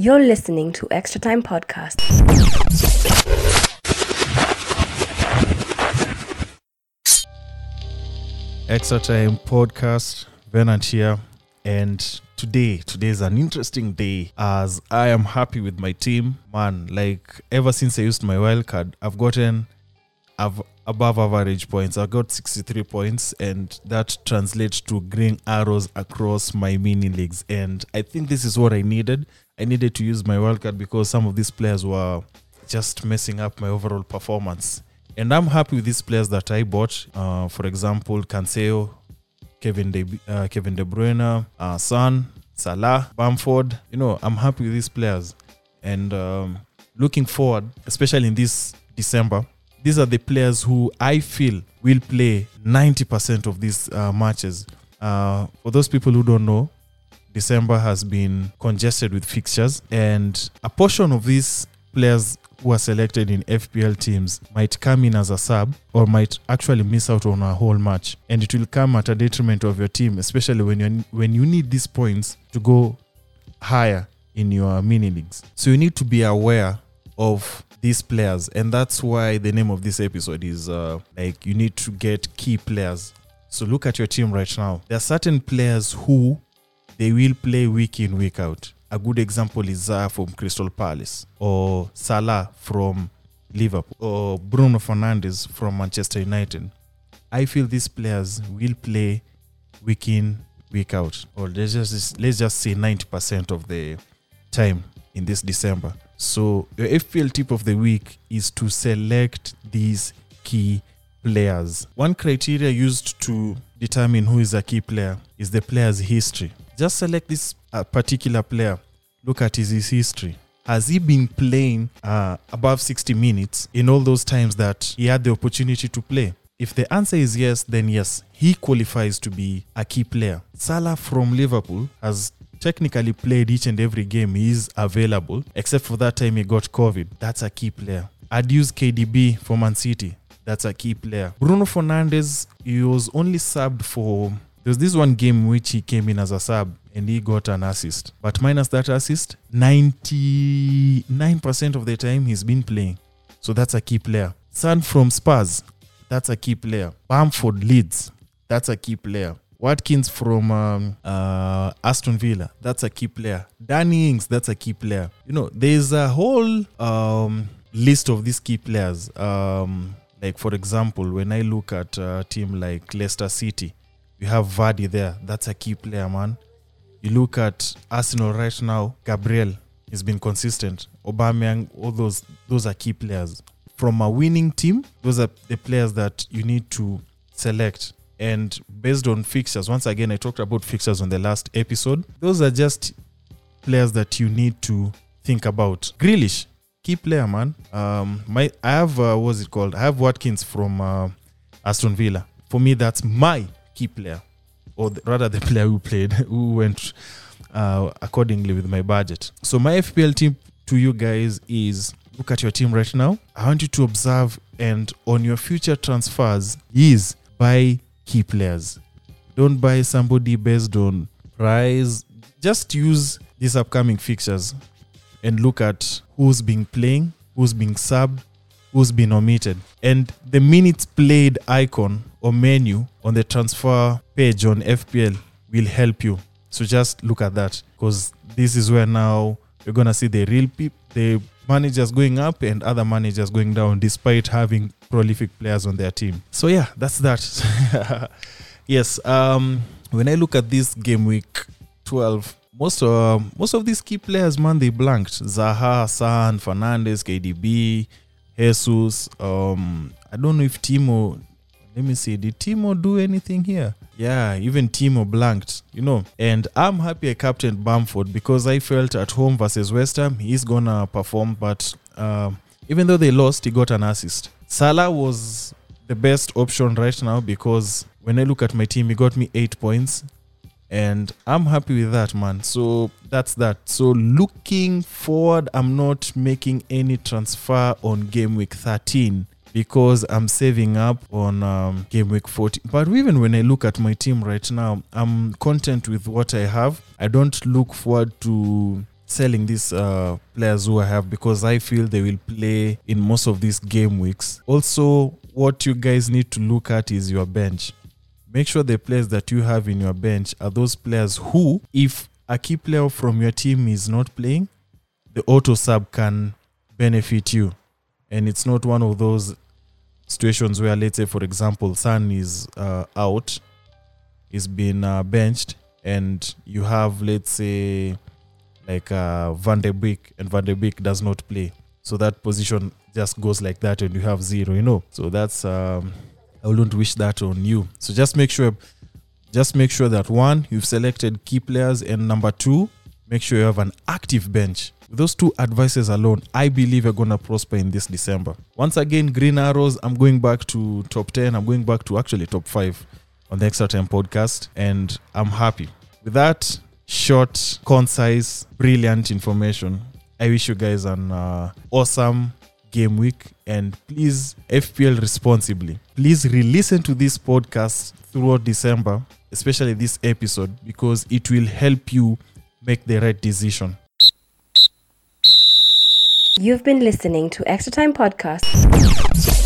You're listening to Extra Time Podcast. Extra Time Podcast. Venant here. And today, today is an interesting day as I am happy with my team. Man, like ever since I used my wild card, I've gotten av- above average points. I got 63 points, and that translates to green arrows across my mini leagues. And I think this is what I needed. I needed to use my wild card because some of these players were just messing up my overall performance. And I'm happy with these players that I bought. Uh, for example, Cancelo, Kevin De, uh, Kevin De Bruyne, uh, Son, Salah, Bamford. You know, I'm happy with these players. And um, looking forward, especially in this December, these are the players who I feel will play 90% of these uh, matches. Uh, for those people who don't know, December has been congested with fixtures, and a portion of these players who are selected in FPL teams might come in as a sub or might actually miss out on a whole match, and it will come at a detriment of your team, especially when you when you need these points to go higher in your mini leagues. So you need to be aware of these players, and that's why the name of this episode is uh, like you need to get key players. So look at your team right now. There are certain players who they will play week in week out. A good example is Zaha from Crystal Palace, or Salah from Liverpool, or Bruno Fernandes from Manchester United. I feel these players will play week in week out, or let's just let's just say ninety percent of the time in this December. So your FPL tip of the week is to select these key players. One criteria used to determine who is a key player is the player's history. Just select this uh, particular player. Look at his, his history. Has he been playing uh, above 60 minutes in all those times that he had the opportunity to play? If the answer is yes, then yes, he qualifies to be a key player. Salah from Liverpool has technically played each and every game he is available, except for that time he got COVID. That's a key player. I'd use KDB for Man City. That's a key player. Bruno Fernandes, he was only subbed for. There's this one game which he came in as a sub and he got an assist. But minus that assist, 99% of the time he's been playing. So that's a key player. Son from Spurs, that's a key player. Bamford Leeds, that's a key player. Watkins from um, uh, Aston Villa, that's a key player. Danny Ings, that's a key player. You know, there's a whole um, list of these key players. Um, like, for example, when I look at a team like Leicester City, you have Vardy there. That's a key player, man. You look at Arsenal right now, Gabriel has been consistent. Aubameyang, all those, those are key players. From a winning team, those are the players that you need to select and based on fixtures once again i talked about fixtures on the last episode. Those are just players that you need to think about. Grealish, key player man. Um my i have uh, what's it called? I have watkins from uh, aston villa. For me that's my key player or the, rather the player who played who went uh, accordingly with my budget. So my fpl team to you guys is look at your team right now. I want you to observe and on your future transfers is buy key players. Don't buy somebody based on price. Just use these upcoming fixtures and look at who's been playing, who's being subbed, who's been omitted. And the minutes played icon or menu on the transfer page on FPL will help you. So just look at that because this is where now you're gonna see the real people, the managers going up and other managers going down despite having prolific players on their team. So yeah, that's that. yes, um, when I look at this game week 12, most uh, most of these key players, man, they blanked. Zaha, San, Fernandez, KDB, Jesus. Um, I don't know if Timo. Let me see. Did Timo do anything here? Yeah, even Timo blanked, you know. And I'm happy I captained Bamford because I felt at home versus West Ham, he's gonna perform. But uh, even though they lost, he got an assist. Salah was the best option right now because when I look at my team, he got me eight points. And I'm happy with that, man. So that's that. So looking forward, I'm not making any transfer on game week 13 because I'm saving up on um, game week 14. But even when I look at my team right now, I'm content with what I have. I don't look forward to selling these uh, players who I have because I feel they will play in most of these game weeks. Also, what you guys need to look at is your bench. Make sure the players that you have in your bench are those players who, if a key player from your team is not playing, the auto sub can benefit you. And it's not one of those situations where, let's say, for example, Son is uh, out, is being uh, benched, and you have, let's say, like uh, Van de Beek, and Van de Beek does not play. So that position just goes like that, and you have zero, you know. So that's, um, I wouldn't wish that on you. So just make sure, just make sure that one, you've selected key players, and number two, make sure you have an active bench. Those two advices alone, I believe you're going to prosper in this December. Once again, Green Arrows, I'm going back to top 10. I'm going back to actually top 5 on the Extra Time podcast, and I'm happy. With that short, concise, brilliant information, I wish you guys an uh, awesome game week and please FPL responsibly. Please re listen to this podcast throughout December, especially this episode, because it will help you make the right decision. You've been listening to Extra Time Podcast.